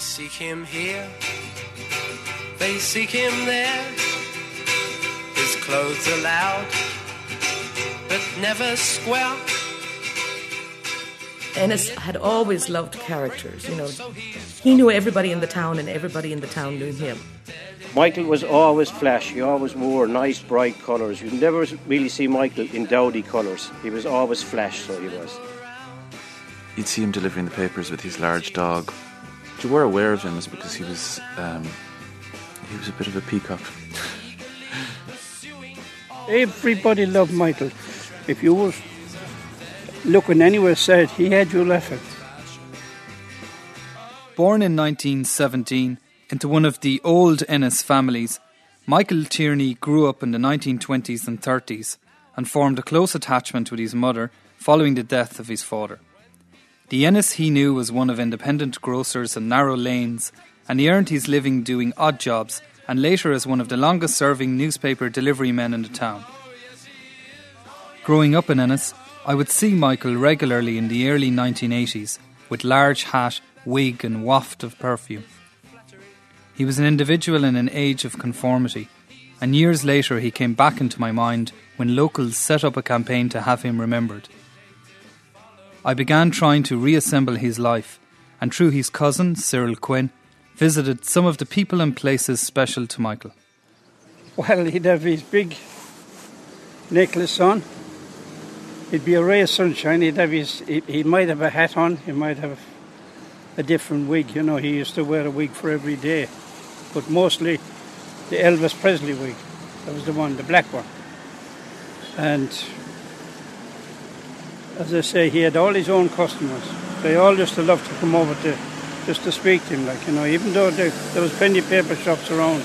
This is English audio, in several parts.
seek him here, they seek him there. His clothes are loud, but never square. Ennis had always loved characters, you know. He knew everybody in the town and everybody in the town knew him. Michael was always flash. He always wore nice, bright colours. You never really see Michael in dowdy colours. He was always flash, so he was. You'd see him delivering the papers with his large dog. You were aware of him as because he was um, he was a bit of a peacock. Everybody loved Michael. If you were looking anywhere said he had you laughing. Born in 1917 into one of the old Ennis families, Michael Tierney grew up in the 1920s and 30s and formed a close attachment with his mother following the death of his father. The Ennis he knew was one of independent grocers in narrow lanes, and he earned his living doing odd jobs and later as one of the longest serving newspaper delivery men in the town. Growing up in Ennis, I would see Michael regularly in the early 1980s with large hat, wig, and waft of perfume. He was an individual in an age of conformity, and years later he came back into my mind when locals set up a campaign to have him remembered. I began trying to reassemble his life, and through his cousin, Cyril Quinn, visited some of the people and places special to Michael. Well, he'd have his big necklace on. It'd be a ray of sunshine. He'd have his. He, he might have a hat on. He might have a different wig. You know, he used to wear a wig for every day, but mostly the Elvis Presley wig. That was the one, the black one. And as I say, he had all his own customers. They all used to love to come over to just to speak to him, like you know. Even though there, there was plenty of paper shops around,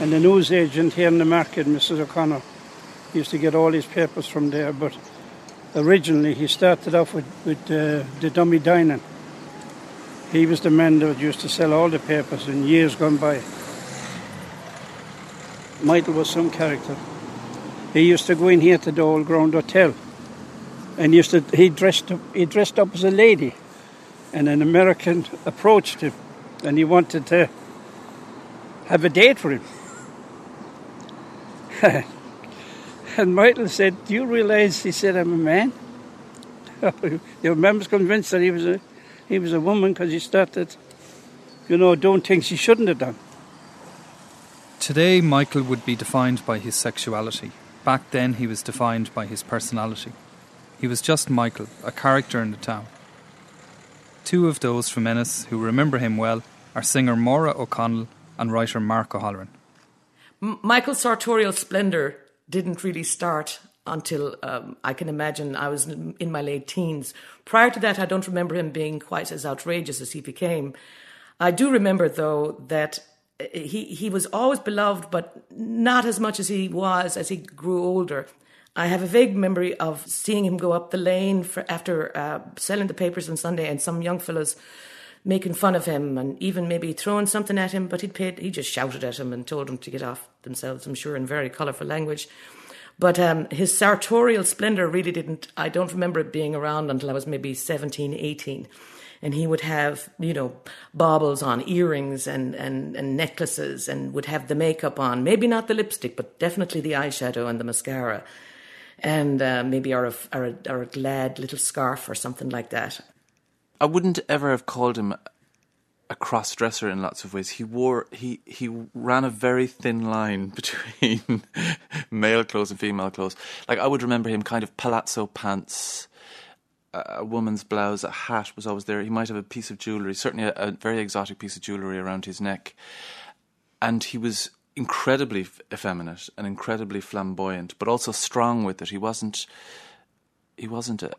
and the news agent here in the market, Mrs. O'Connor, used to get all his papers from there. But originally, he started off with with uh, the dummy dining. He was the man that used to sell all the papers in years gone by. Michael was some character. He used to go in here to the old ground hotel, and used to he dressed up he dressed up as a lady, and an American approached him, and he wanted to have a date for him. and Michael said, "Do you realise?" He said, "I'm a man." the was convinced that he was a he was a woman because he started, you know, doing things he shouldn't have done. Today, Michael would be defined by his sexuality. Back then, he was defined by his personality. He was just Michael, a character in the town. Two of those from Ennis who remember him well are singer Maura O'Connell and writer Mark O'Halloran. M- Michael's sartorial splendour didn't really start until um, I can imagine I was in my late teens. Prior to that, I don't remember him being quite as outrageous as he became. I do remember, though, that uh, he he was always beloved, but not as much as he was as he grew older. I have a vague memory of seeing him go up the lane for, after uh, selling the papers on Sunday, and some young fellows making fun of him and even maybe throwing something at him. But he'd paid, he just shouted at him and told him to get off themselves. I'm sure in very colourful language. But um, his sartorial splendour really didn't. I don't remember it being around until I was maybe 17, 18 and he would have you know baubles on earrings and, and, and necklaces and would have the makeup on maybe not the lipstick but definitely the eyeshadow and the mascara and uh, maybe or a, or, a, or a glad little scarf or something like that I wouldn't ever have called him a cross dresser in lots of ways. He wore he he ran a very thin line between male clothes and female clothes. Like I would remember him kind of palazzo pants, a woman's blouse, a hat was always there. He might have a piece of jewelry, certainly a, a very exotic piece of jewelry around his neck, and he was incredibly effeminate and incredibly flamboyant, but also strong with it. He wasn't he wasn't a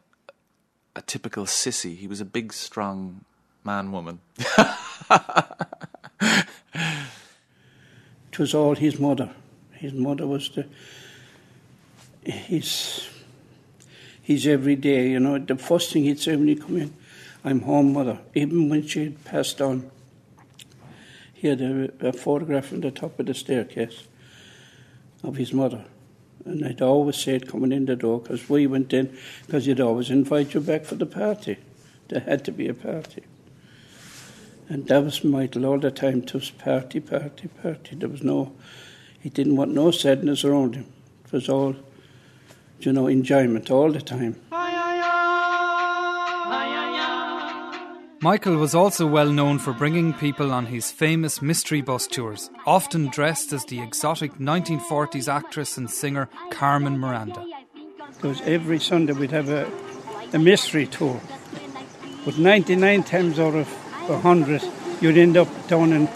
a typical sissy. He was a big, strong man woman. It was all his mother. His mother was the his his every day. You know, the first thing he'd say when he come in, "I'm home, mother." Even when she had passed on, he had a, a photograph on the top of the staircase of his mother. And I'd always say it coming in the door because we went in because he'd always invite you back for the party. There had to be a party. And that was Michael all the time. Was party, party, party. There was no, he didn't want no sadness around him. It was all, you know, enjoyment all the time. Michael was also well known for bringing people on his famous mystery bus tours, often dressed as the exotic 1940s actress and singer Carmen Miranda. Because every Sunday we'd have a, a mystery tour. But 99 times out of 100, you'd end up down in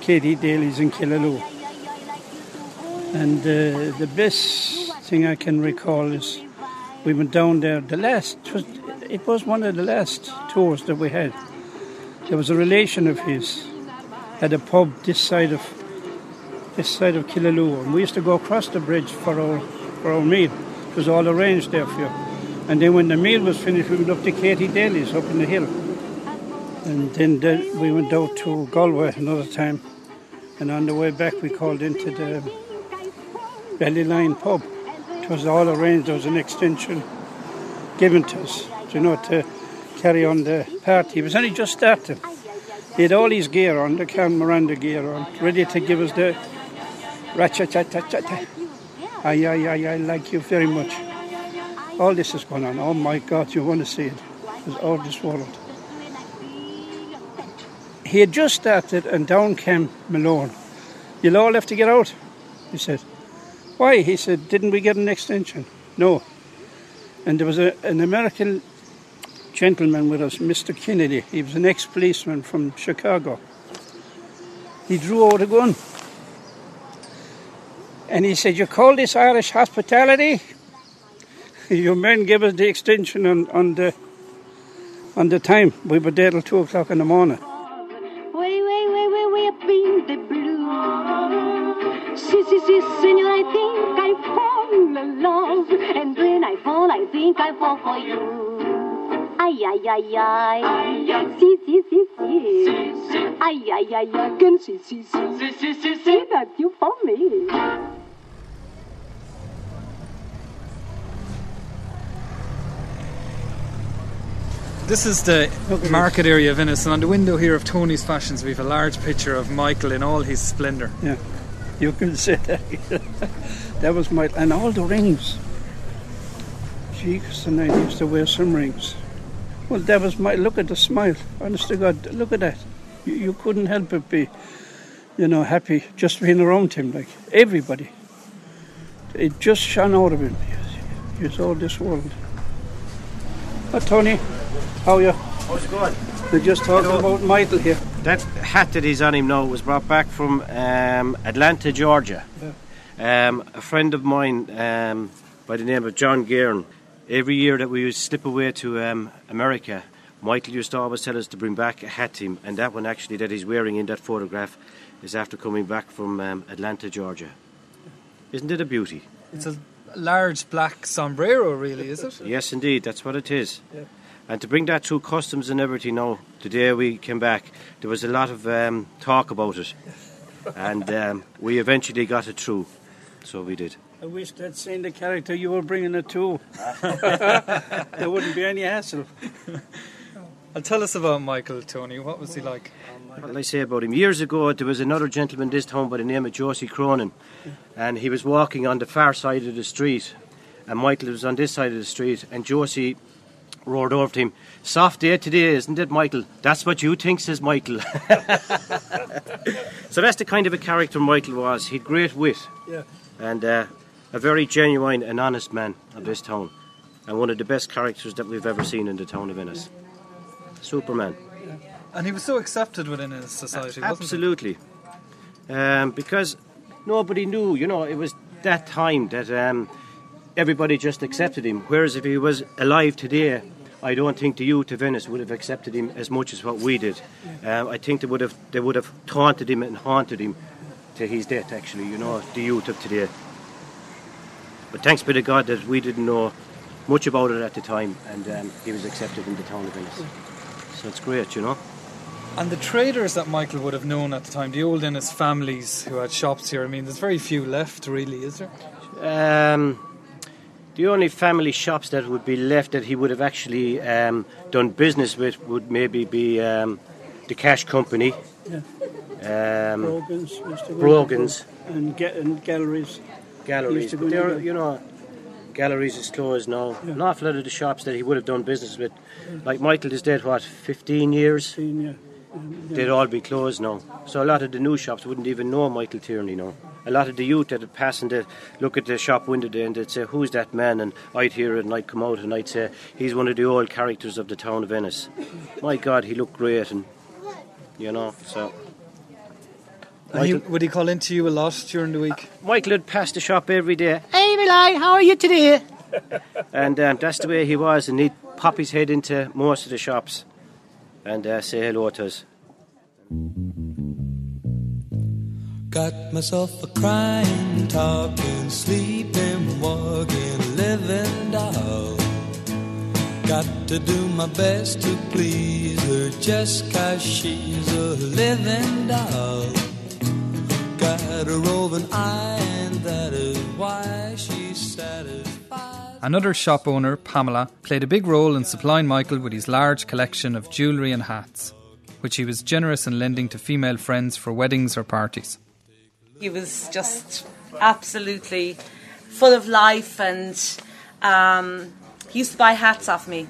Katie Daly's in Killaloe. And uh, the best thing I can recall is we went down there. The last it was, one of the last tours that we had. There was a relation of his at a pub this side of this side of Killaloe, and we used to go across the bridge for our for our meal. It was all arranged there for you. And then when the meal was finished, we went up to Katie Daly's up in the hill. And then the, we went out to Galway another time. And on the way back, we called into the Ballyline pub. It was all arranged. There was an extension given to us, you know, to carry on the party. It was only just starting. He had all his gear on, the Carmen Miranda gear on, ready to give us the ratchet-chat-chat-chat. Aye, aye, aye, I like you very much. All this is going on. Oh my God, you want to see it. It was all this world. He had just started, and down came Malone. You'll all have to get out, he said. Why? He said, didn't we get an extension? No. And there was a, an American gentleman with us, Mr. Kennedy. He was an ex policeman from Chicago. He drew out a gun. And he said, You call this Irish hospitality? Your men gave us the extension on, on the on the time. We were there till two o'clock in the morning. I think I fall in love. And when I fall, I think I fall for you. Ay, ay, ay, ay. Si, si, si, si. Ay, ay, ay, ay. Can si, si, si. Si, si, si, si. that you for me. This is the market area of Ennis, and on the window here of Tony's Fashions, we have a large picture of Michael in all his splendour. Yeah, you can say that. that was my and all the rings. Cheeks and I used to wear some rings. Well, that was my look at the smile. Honest to God, look at that. You, you couldn't help but be, you know, happy just being around him. Like everybody, it just shone out of him. He's all this world. Oh, Tony, how are you? How's it going? They're just talking Hello. about Michael here. That hat that he's on him now was brought back from um, Atlanta, Georgia. Um, a friend of mine um, by the name of John Guerin, every year that we would slip away to um, America, Michael used to always tell us to bring back a hat him, and that one actually that he's wearing in that photograph is after coming back from um, Atlanta, Georgia. Isn't it a beauty? It's a large black sombrero, really, is it? Yes, indeed, that's what it is. And to bring that through customs and everything now, the day we came back, there was a lot of um, talk about it. And um, we eventually got it through. So we did. I wish they'd seen the character you were bringing it to. there wouldn't be any hassle. Well, tell us about Michael, Tony. What was he like? What did I say about him? Years ago, there was another gentleman in this town by the name of Josie Cronin. And he was walking on the far side of the street. And Michael was on this side of the street. And Josie roared over to him, Soft day today, isn't it, Michael? That's what you think, says Michael. so that's the kind of a character Michael was. He'd great wit. Yeah. And uh, a very genuine and honest man of this town. And one of the best characters that we've ever seen in the town of Ennis. Superman. And he was so accepted within his society, wasn't Absolutely. Um, because nobody knew, you know, it was that time that um, everybody just accepted him. Whereas if he was alive today, I don't think the youth of Ennis would have accepted him as much as what we did. Um, I think they would have they would have taunted him and haunted him to his death. Actually, you know, the youth of today. But thanks be to God that we didn't know much about it at the time, and um, he was accepted in the town of Ennis. So it's great, you know. And the traders that Michael would have known at the time, the old Ennis families who had shops here, I mean, there's very few left, really, is there? Um, the only family shops that would be left that he would have actually um, done business with would maybe be um, the Cash Company, Yeah. um, Brogan's. used Brogan's. And, ga- and galleries. Galleries. Used to But go they're, there. you know, galleries is closed now. Yeah. An awful lot of the shops that he would have done business with, like Michael is dead, what, 15 years? Senior. Um, yeah. They'd all be closed now. So a lot of the new shops wouldn't even know Michael Tierney now. A lot of the youth that'd pass and they'd look at the shop window there and they'd say, Who's that man? And I'd hear it and I'd come out and I'd say, He's one of the old characters of the town of Ennis. My God, he looked great and you know, so he, would he call into you a lot during the week? Michael would pass the shop every day. Hey, Billy, how are you today? and um, that's the way he was, and he'd pop his head into most of the shops and uh, say hello to us. Got myself a crying, talking, sleeping, walking, living doll. Got to do my best to please her just 'cause she's a living doll. Another shop owner, Pamela, played a big role in supplying Michael with his large collection of jewellery and hats, which he was generous in lending to female friends for weddings or parties. He was just absolutely full of life, and um, he used to buy hats off me.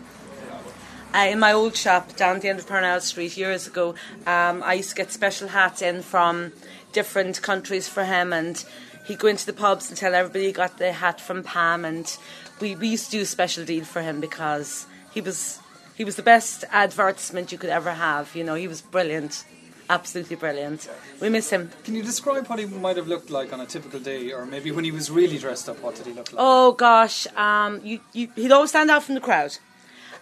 Uh, in my old shop down at the end of Parnell Street years ago, um, I used to get special hats in from different countries for him, and he'd go into the pubs and tell everybody he got the hat from Pam, and we, we used to do a special deal for him because he was he was the best advertisement you could ever have. You know, he was brilliant, absolutely brilliant. We miss him. Can you describe what he might have looked like on a typical day, or maybe when he was really dressed up, what did he look like? Oh gosh, um, you, you, he'd always stand out from the crowd.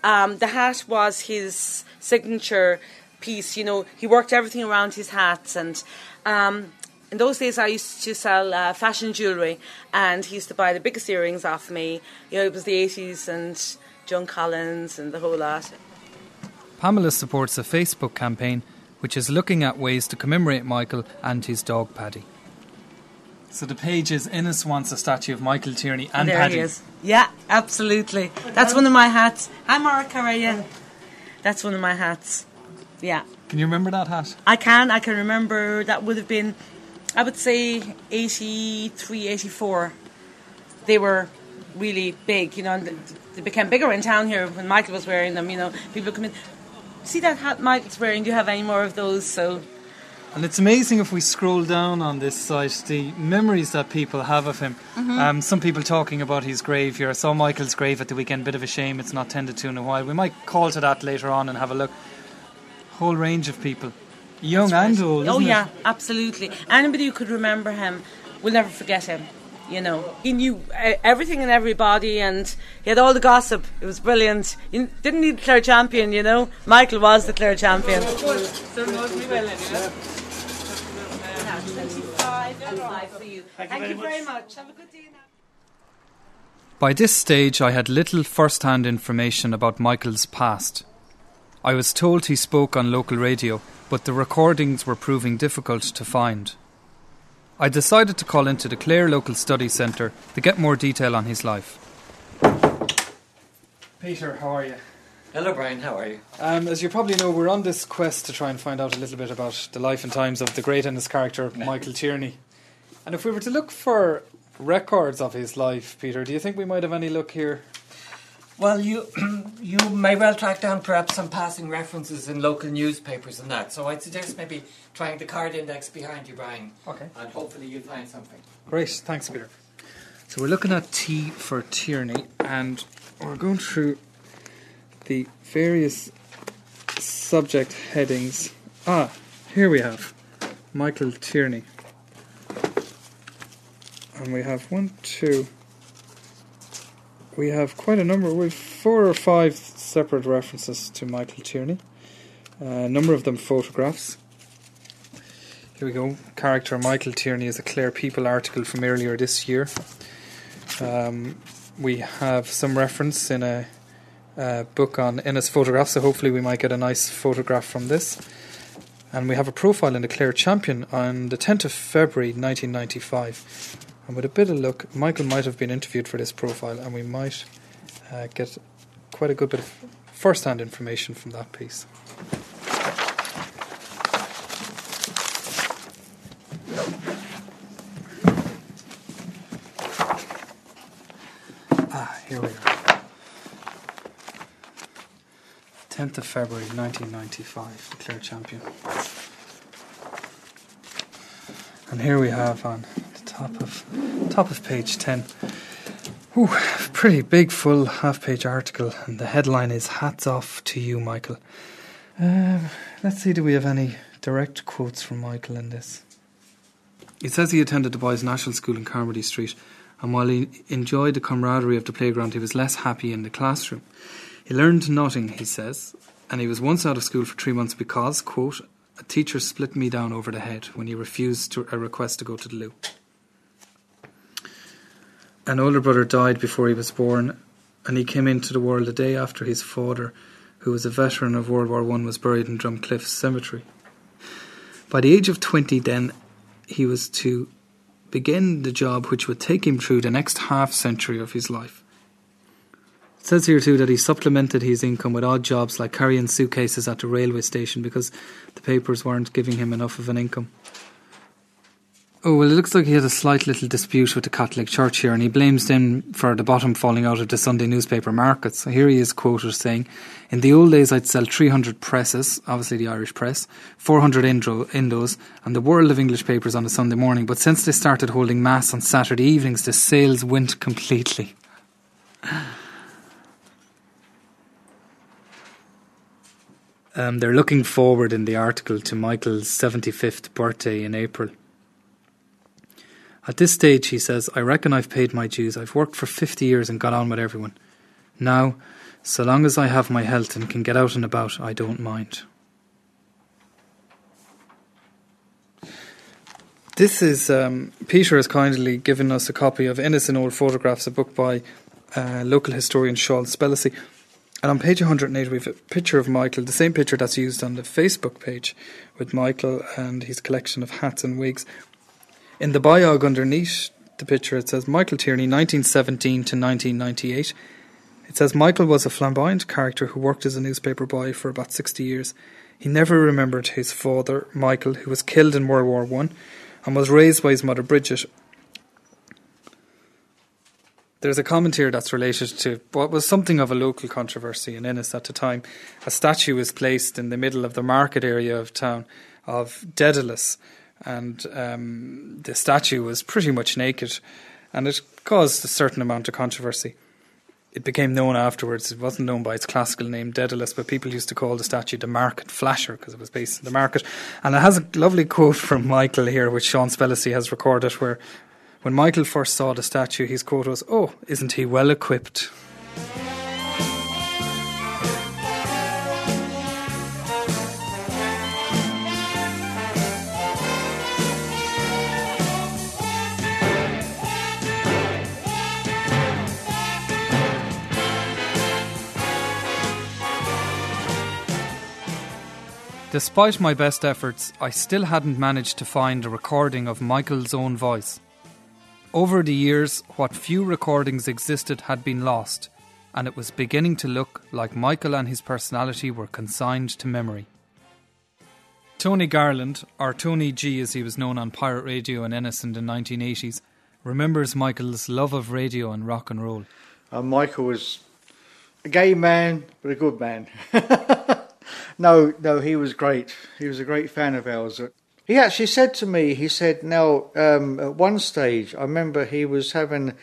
Um, the hat was his signature piece. You know, he worked everything around his hats, and um, in those days I used to sell uh, fashion jewellery, and he used to buy the biggest earrings off me. You know, it was the eighties and Joan Collins and the whole lot. Pamela supports a Facebook campaign which is looking at ways to commemorate Michael and his dog Paddy. So the page is Ennis wants a statue of Michael Tierney and there Paddy. he is. Yeah, absolutely. That's one of my hats. Hi, Mark. How are you? That's one of my hats. Yeah. Can you remember that hat? I can. I can remember that would have been, I would say, 83, 84. They were really big, you know, and they became bigger in town here when Michael was wearing them, you know. People come in, see that hat Michael's wearing, do you have any more of those? So, And it's amazing if we scroll down on this site the memories that people have of him. Mm-hmm. Um, some people talking about his grave here. I saw Michael's grave at the weekend. Bit of a shame it's not tended to in a while. We might call to that later on and have a look. Whole range of people, young and old. oh isn't it? yeah, absolutely. Anybody who could remember him will never forget him. You know, he knew everything and everybody, and he had all the gossip. It was brilliant. You didn't need Clare champion, you know. Michael was the Clare champion. Thank you very much. Have a good day now. By this stage, I had little first hand information about Michael's past. I was told he spoke on local radio, but the recordings were proving difficult to find. I decided to call into the Clare Local Study Centre to get more detail on his life. Peter, how are you? Hello, Brian. How are you? Um, as you probably know, we're on this quest to try and find out a little bit about the life and times of the great and his character, Michael Tierney. And if we were to look for records of his life, Peter, do you think we might have any luck here? Well, you you may well track down perhaps some passing references in local newspapers and that. So I'd suggest maybe trying the card index behind you, Brian. Okay. And hopefully you'll find something. Great, thanks, Peter. So we're looking at T for Tierney, and we're going through the various subject headings. Ah, here we have Michael Tierney. And we have one, two. We have quite a number. We've four or five separate references to Michael Tierney. Uh, a number of them photographs. Here we go. Character Michael Tierney is a Clare People article from earlier this year. Um, we have some reference in a, uh book on Ennis photographs, so hopefully we might get a nice photograph from this. And we have a profile in the Clare Champion on the 10th of February 1995. And with a bit of luck, Michael might have been interviewed for this profile, and we might uh, get quite a good bit of first hand information from that piece. Ah, here we are. 10th of February 1995, Clare champion. And here we have on top of top of page 10. Ooh, pretty big full half page article and the headline is Hats off to you Michael. Um, let's see do we have any direct quotes from Michael in this. It says he attended the Boys National School in Carmody Street and while he enjoyed the camaraderie of the playground he was less happy in the classroom. He learned nothing, he says, and he was once out of school for three months because, quote, a teacher split me down over the head when he refused to, a request to go to the loo. An older brother died before he was born, and he came into the world a day after his father, who was a veteran of World War One, was buried in Drumcliff Cemetery. By the age of 20, then, he was to begin the job which would take him through the next half century of his life. It says here too that he supplemented his income with odd jobs like carrying suitcases at the railway station because the papers weren't giving him enough of an income. Oh, well, it looks like he had a slight little dispute with the Catholic Church here, and he blames them for the bottom falling out of the Sunday newspaper market. So here he is quoted saying, In the old days, I'd sell 300 presses, obviously the Irish press, 400 Indo- Indos, and the world of English papers on a Sunday morning. But since they started holding Mass on Saturday evenings, the sales went completely. Um, they're looking forward in the article to Michael's 75th birthday in April. At this stage, he says, I reckon I've paid my dues. I've worked for 50 years and got on with everyone. Now, so long as I have my health and can get out and about, I don't mind. This is um, Peter has kindly given us a copy of Innocent Old Photographs, a book by uh, local historian Sean Spellissy. And on page 108, we have a picture of Michael, the same picture that's used on the Facebook page with Michael and his collection of hats and wigs. In the biog underneath the picture, it says Michael Tierney, 1917 to 1998. It says Michael was a flamboyant character who worked as a newspaper boy for about 60 years. He never remembered his father, Michael, who was killed in World War One, and was raised by his mother, Bridget. There's a comment here that's related to what was something of a local controversy in Ennis at the time. A statue was placed in the middle of the market area of town of Daedalus, and um, the statue was pretty much naked, and it caused a certain amount of controversy. It became known afterwards. It wasn't known by its classical name, Daedalus, but people used to call the statue the Market Flasher because it was based in the market. And it has a lovely quote from Michael here, which Sean Spellissy has recorded, where when Michael first saw the statue, his quote was, Oh, isn't he well equipped? Despite my best efforts, I still hadn't managed to find a recording of Michael's own voice. Over the years, what few recordings existed had been lost, and it was beginning to look like Michael and his personality were consigned to memory. Tony Garland, or Tony G as he was known on pirate radio in Ennis in the 1980s, remembers Michael's love of radio and rock and roll. Uh, Michael was a gay man, but a good man. no, no, he was great. He was a great fan of ours. He actually said to me, he said, now, um, at one stage, I remember he was having,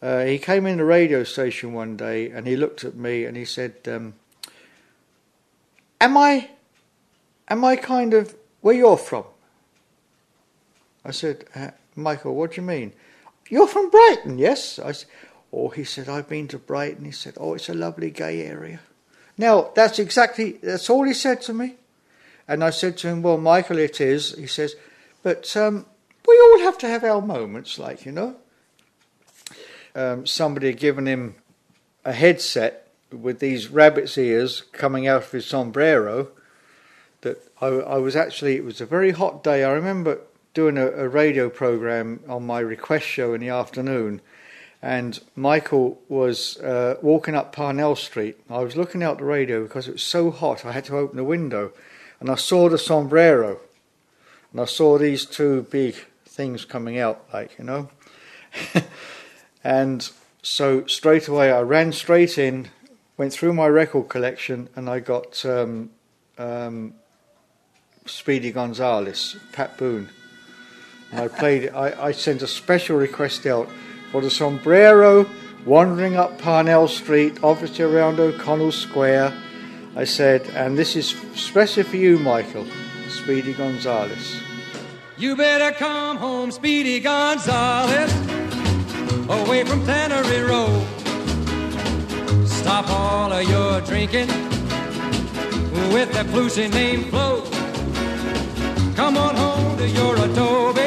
uh, he came in the radio station one day and he looked at me and he said, um, am I, am I kind of where you're from? I said, uh, Michael, what do you mean? You're from Brighton, yes? I said, oh, he said, I've been to Brighton. He said, oh, it's a lovely gay area. Now, that's exactly, that's all he said to me. And I said to him, Well, Michael, it is. He says, But um, we all have to have our moments, like, you know. Um, somebody had given him a headset with these rabbit's ears coming out of his sombrero. That I, I was actually, it was a very hot day. I remember doing a, a radio program on my request show in the afternoon and Michael was uh, walking up Parnell Street. I was looking out the radio because it was so hot I had to open the window and I saw the sombrero, and I saw these two big things coming out, like you know, and so straight away I ran straight in, went through my record collection, and I got um, um, Speedy Gonzales, Pat Boone. And I played. I, I sent a special request out for the sombrero wandering up Parnell Street, obviously around O'Connell Square. I said, and this is special for you, Michael, Speedy Gonzales. You better come home, Speedy Gonzales, away from Tannery Road. Stop all of your drinking with that flusy named Flo. Come on home to your adobe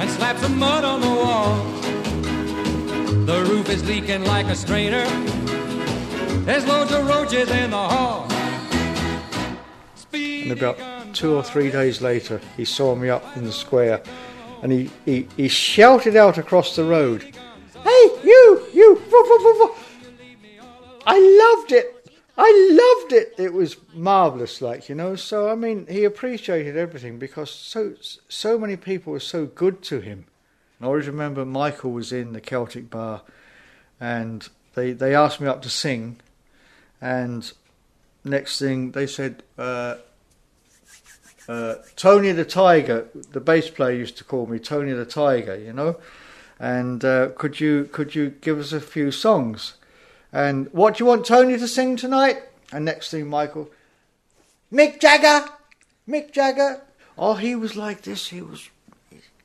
and slap some mud on the wall. The roof is leaking like a strainer. There's loads of roaches in the hall. And about two or three days later, he saw me up in the square and he, he, he shouted out across the road, Hey, you, you, woof, woof, woof, woof." I loved it. I loved it. It was marvelous, like you know. So I mean, he appreciated everything because so so many people were so good to him. I always remember Michael was in the Celtic bar, and they they asked me up to sing, and next thing they said. Uh, uh, Tony the Tiger, the bass player used to call me Tony the Tiger, you know. And uh, could you could you give us a few songs? And what do you want Tony to sing tonight? And next thing, Michael, Mick Jagger, Mick Jagger. Oh, he was like this. He was,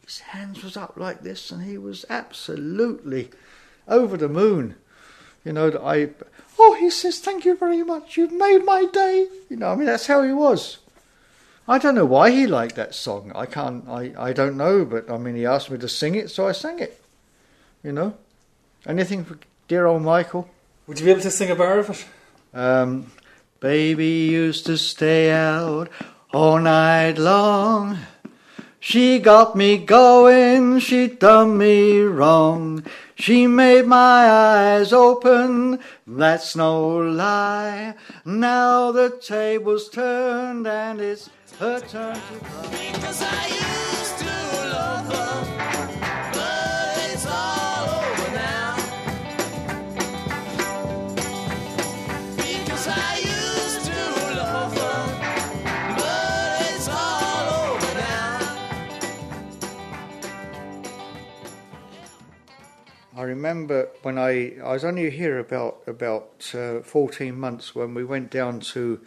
his hands was up like this, and he was absolutely over the moon. You know that I. Oh, he says, "Thank you very much. You've made my day." You know, I mean, that's how he was. I don't know why he liked that song. I can't. I, I don't know, but I mean, he asked me to sing it, so I sang it. You know, anything for dear old Michael. Would you be able to sing a bar of it? Um, baby used to stay out all night long. She got me going, she done me wrong. She made my eyes open, that's no lie. Now the table's turned and it's her turn to cry. I remember when I I was only here about about uh, fourteen months when we went down to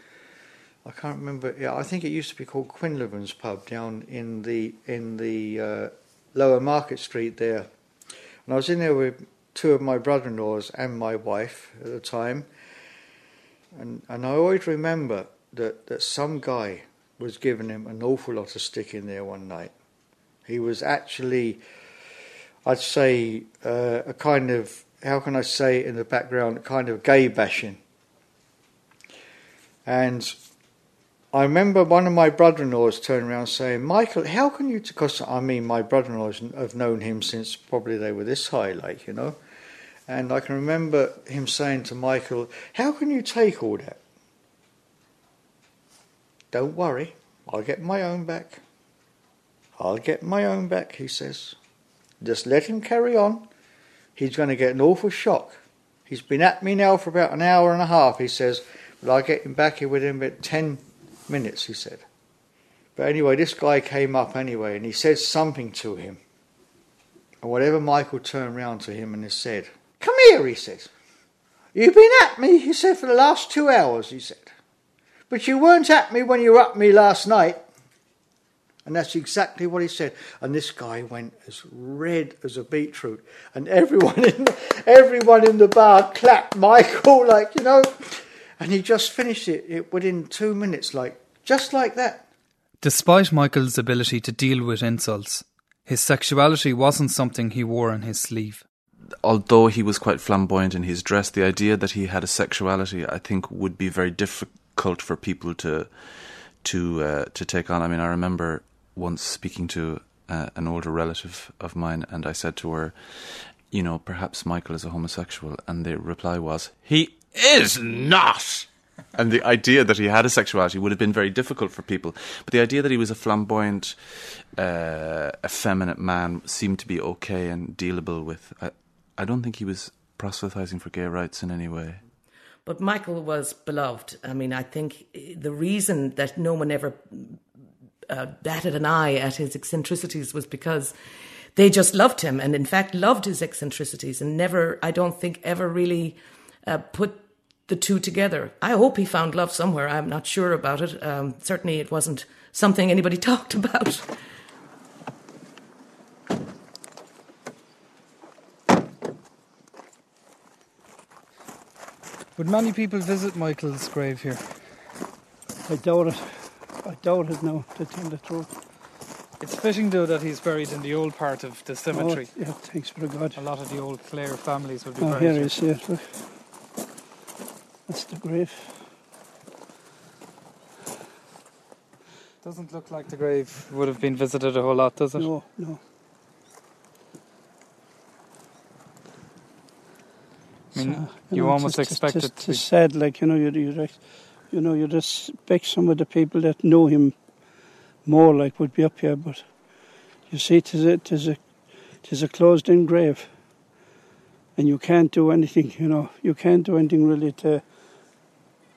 I can't remember yeah I think it used to be called Quinlivan's pub down in the in the uh, Lower Market Street there, and I was in there with two of my brother-in-laws and my wife at the time, and and I always remember that that some guy was giving him an awful lot of stick in there one night. He was actually I'd say uh, a kind of how can I say in the background, kind of gay bashing. And I remember one of my brother-in-laws turning around saying, "Michael, how can you?" Because I mean, my brother-in-laws have known him since probably they were this high, like you know. And I can remember him saying to Michael, "How can you take all that?" Don't worry, I'll get my own back. I'll get my own back, he says. Just let him carry on. He's going to get an awful shock. He's been at me now for about an hour and a half, he says, but I'll get him back here within about 10 minutes, he said. But anyway, this guy came up anyway and he said something to him. And whatever Michael turned round to him and said, Come here, he said. You've been at me, he said, for the last two hours, he said. But you weren't at me when you were at me last night. And that's exactly what he said. And this guy went as red as a beetroot. And everyone in the, everyone in the bar clapped Michael, like, you know. And he just finished it, it within two minutes, like, just like that. Despite Michael's ability to deal with insults, his sexuality wasn't something he wore on his sleeve. although he was quite flamboyant in his dress, the idea that he had a sexuality, I think, would be very difficult for people to to uh, to take on. I mean, I remember once speaking to uh, an older relative of mine, and I said to her, "You know, perhaps Michael is a homosexual," and the reply was, "He is not." And the idea that he had a sexuality would have been very difficult for people. But the idea that he was a flamboyant, uh, effeminate man seemed to be okay and dealable with. I, I don't think he was proselytizing for gay rights in any way. But Michael was beloved. I mean, I think the reason that no one ever uh, batted an eye at his eccentricities was because they just loved him and, in fact, loved his eccentricities and never, I don't think, ever really uh, put the two together. I hope he found love somewhere. I'm not sure about it. Um, certainly, it wasn't something anybody talked about. Would many people visit Michael's grave here? I doubt it. I doubt it now, to tell the truth. It's fitting, though, that he's buried in the old part of the cemetery. Oh, yeah, thanks for God. A lot of the old Clare families would be Oh, buried here here. he is, yes. Look. That's the grave. Doesn't look like the grave would have been visited a whole lot, does it? No, no. I mean, So, you know, almost expect it it's, to be. it's sad, like, you know, you, you, like, you know, you'd expect some of the people that know him more, like, would be up here, but you see, tis a, tis a, tis a closed-in grave, and you can't do anything, you know, you can't do anything really to,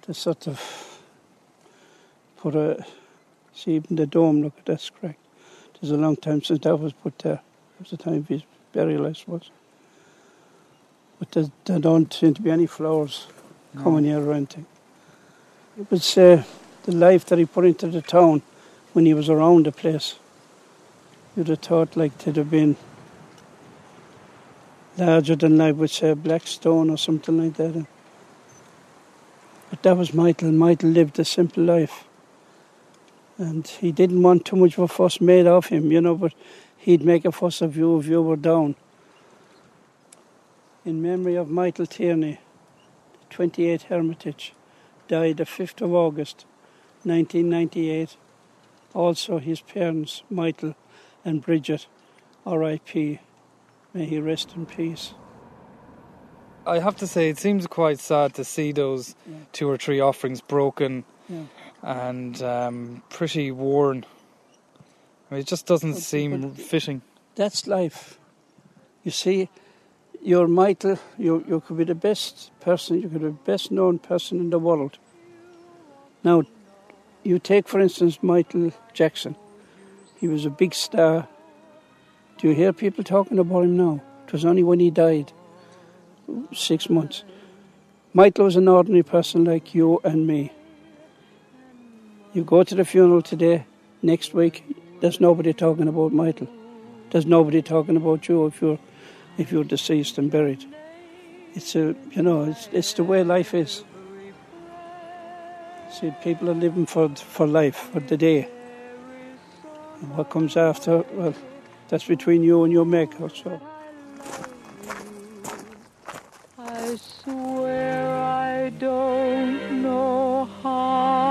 to sort of put a, see, even the dome, look, at that's cracked. It's a long time since that was put there. It was the time of his burial, I suppose. But there, there don't seem to be any flowers No. coming here or anything. It was uh, the life that he put into the town when he was around the place. You'd have thought like there'd have been larger than life with say Blackstone or something like that. But that was Michael. Michael lived a simple life. And he didn't want too much of a fuss made of him, you know, but he'd make a fuss of you if you were down. In memory of Michael Tierney, 28 Hermitage, died the 5th of August 1998. Also his parents, Michael and Bridget, R.I.P. May he rest in peace. I have to say, it seems quite sad to see those Yeah. two or three offerings broken Yeah. and um, pretty worn. I mean, it just doesn't But- seem but- fitting. That's life. You see, you're Michael, you, you could be the best person, you could be the best known person in the world. Now, you take, for instance, Michael Jackson. He was a big star. Do you hear people talking about him now? It was only when he died, six months. Michael was an ordinary person like you and me. You go to the funeral today, next week, there's nobody talking about Michael. There's nobody talking about you if you're if you're deceased and buried. It's a you know it's it's the way life is. See, people are living for for life for the day. And what comes after, well, that's between you and your maker. So. I swear I don't know how.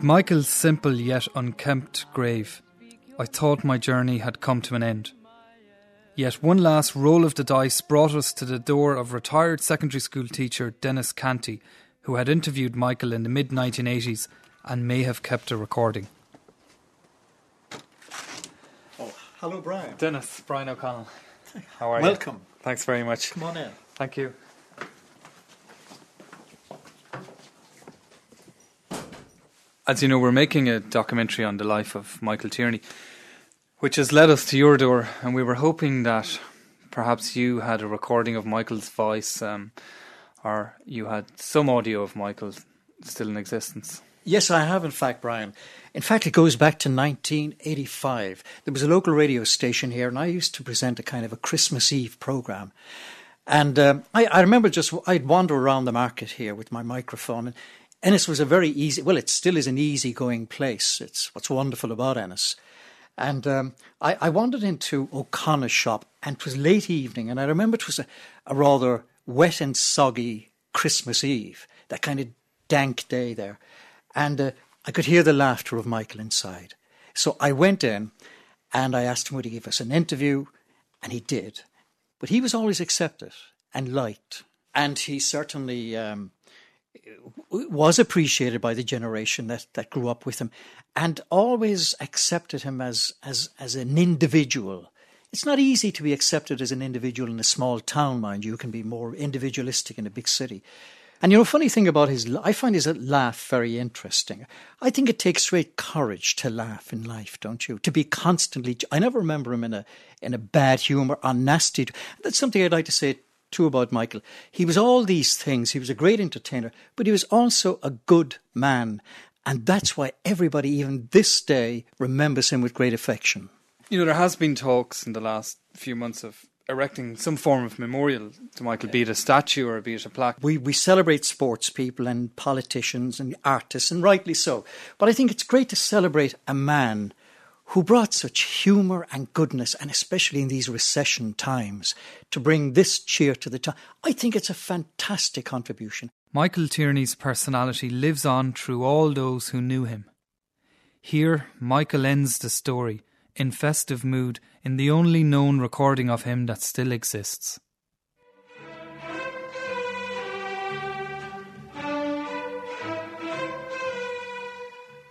At Michael's simple yet unkempt grave, I thought my journey had come to an end. Yet one last roll of the dice brought us to the door of retired secondary school teacher Dennis Canty, who had interviewed Michael in the mid 1980s and may have kept a recording. Oh, hello, Brian. Dennis, Brian O'Connell. How are Welcome. you? Welcome. Thanks very much. Come on in. Thank you. As you know, we're making a documentary on the life of Michael Tierney, which has led us to your door, and we were hoping that perhaps you had a recording of Michael's voice, um, or you had some audio of Michael still in existence. Yes, I have, in fact, Brian. In fact, it goes back to 1985. There was a local radio station here, and I used to present a kind of a Christmas Eve program. And um, I, I remember just I'd wander around the market here with my microphone, and Ennis was a very easy. Well, it still is an easygoing place. It's what's wonderful about Ennis. And um, I, I wandered into O'Connor's shop, and it was late evening, and I remember it was a, a rather wet and soggy Christmas Eve, that kind of dank day there. And uh, I could hear the laughter of Michael inside. So I went in and I asked him would he give us an interview, and he did. But he was always accepted and liked, and he certainly um, was appreciated by the generation that, that grew up with him, and always accepted him as as as an individual. It's not easy to be accepted as an individual in a small town, mind you. You can be more individualistic in a big city. And you know, funny thing about his, I find his laugh very interesting. I think it takes great courage to laugh in life, don't you? To be constantly, I never remember him in a, in a bad humour or nasty. That's something I'd like to say too about Michael. He was all these things. He was a great entertainer, but he was also a good man. And that's why everybody, even this day, remembers him with great affection. You know, there has been talks in the last few months of erecting some form of memorial to Michael, be it a statue or be it a plaque. We we celebrate sports people and politicians and artists, and rightly so. But I think it's great to celebrate a man who brought such humour and goodness, and especially in these recession times, to bring this cheer to the time. I think it's a fantastic contribution. Michael Tierney's personality lives on through all those who knew him. Here, Michael ends the story in festive mood in the only known recording of him that still exists.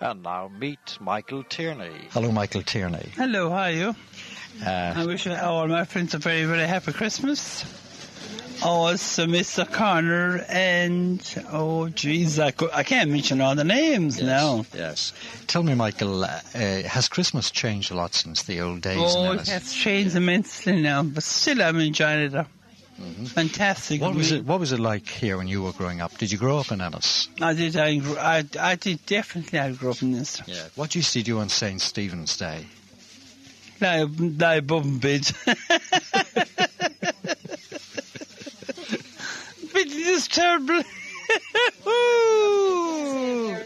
And now meet Michael Tierney. Hello, Michael Tierney. Hello, how are you? Uh, I wish all my friends a very, very happy Christmas. Also, Mr. Connor and oh, jeez, I, I can't mention all the names yes, now. Yes. Tell me, Michael, uh, has Christmas changed a lot since the old days? Oh, in it has changed immensely now, but still I'm enjoying it. Fantastic. Mm-hmm. What was it? What was it like here when you were growing up? Did you grow up in Ennis? I did. I, grew, I, I did definitely. I grew up in this. Yeah. What used to you do on St. Stephen's Day? No, no above in bed. but it is terrible. Ooh.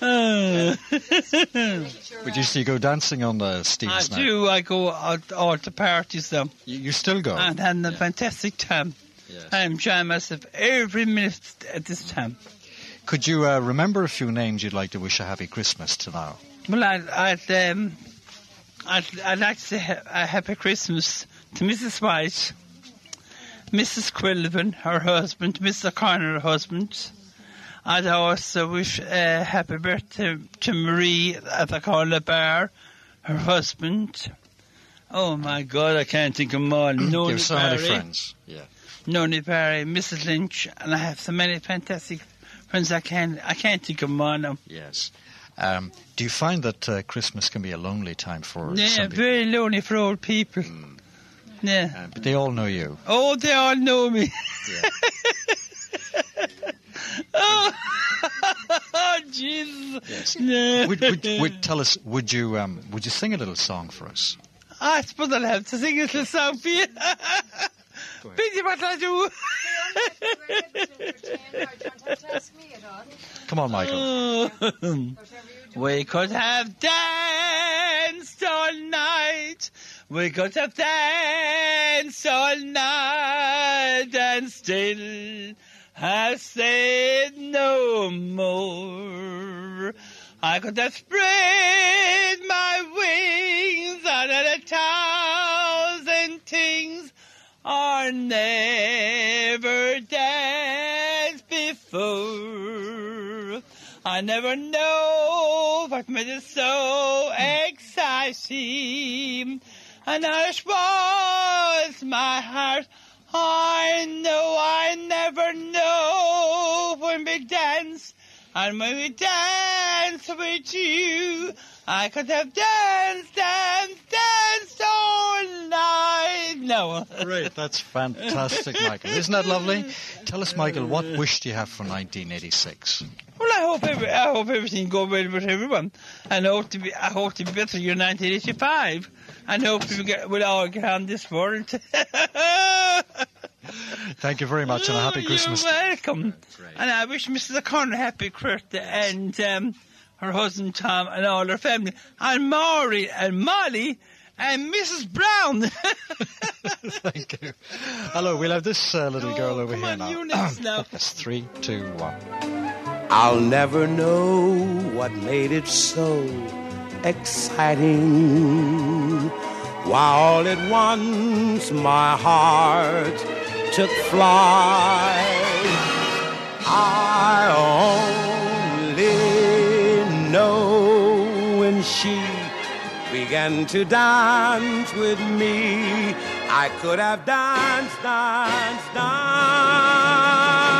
Uh. Would you see you go dancing on the I Stephen's night? do. I go out, out to parties though. You, you still go? And having a fantastic time. I am enjoying myself every minute at this time. Could you uh, remember a few names you'd like to wish a happy Christmas to now? Well, I'd, I'd, um, I'd, I'd like to say a happy Christmas to Mrs. White, Mrs. Quillivan, her husband, Mr. Connor, her husband. I'd also wish a happy birthday to Marie at the Corner Bar, her husband. Oh my God, I can't think of all. Noni so many friends. Yeah. Noni Barry, Mrs. Lynch, and I have so many fantastic friends. I can't, I can't think of all now. Yes. Um, do you find that uh, Christmas can be a lonely time for Yeah, very lonely for old people. Yeah. Uh, but they all know you. Oh, they all know me. oh, Jesus. Yes. No. would, would, would tell us? Would you um, would you sing a little song for us? I suppose I'll have to sing a little song for you. Pity what I do. Come on, Michael. we could have danced all night. We could have danced all night and still have said no more. I could have spread my wings on a thousand things are never danced before. I never know what made it so exciting. And Irish was my heart. I know I never know when we dance. And when we dance with you, I could have danced, danced, danced all night. No. Great, that's fantastic, Michael. Isn't that lovely? Tell us, Michael, what wish do you have for 1986? Well, I hope every, I hope everything go well with everyone, and I hope to be I hope to be better year 1985, and hope we get we'll all get on this morning. Thank you very much, and a happy Christmas. You're welcome. And I wish Mrs. O'Connor a happy birthday, and um, her husband Tom, and all her family, and Maury and Molly. And Mrs. Brown. Thank you. Hello, we'll have this uh, little girl over come here on, now. you next now. It's three, two, one. I'll never know what made it so. exciting. While all at once my heart took flight. I only know when she began to dance with me, I could have danced, danced, danced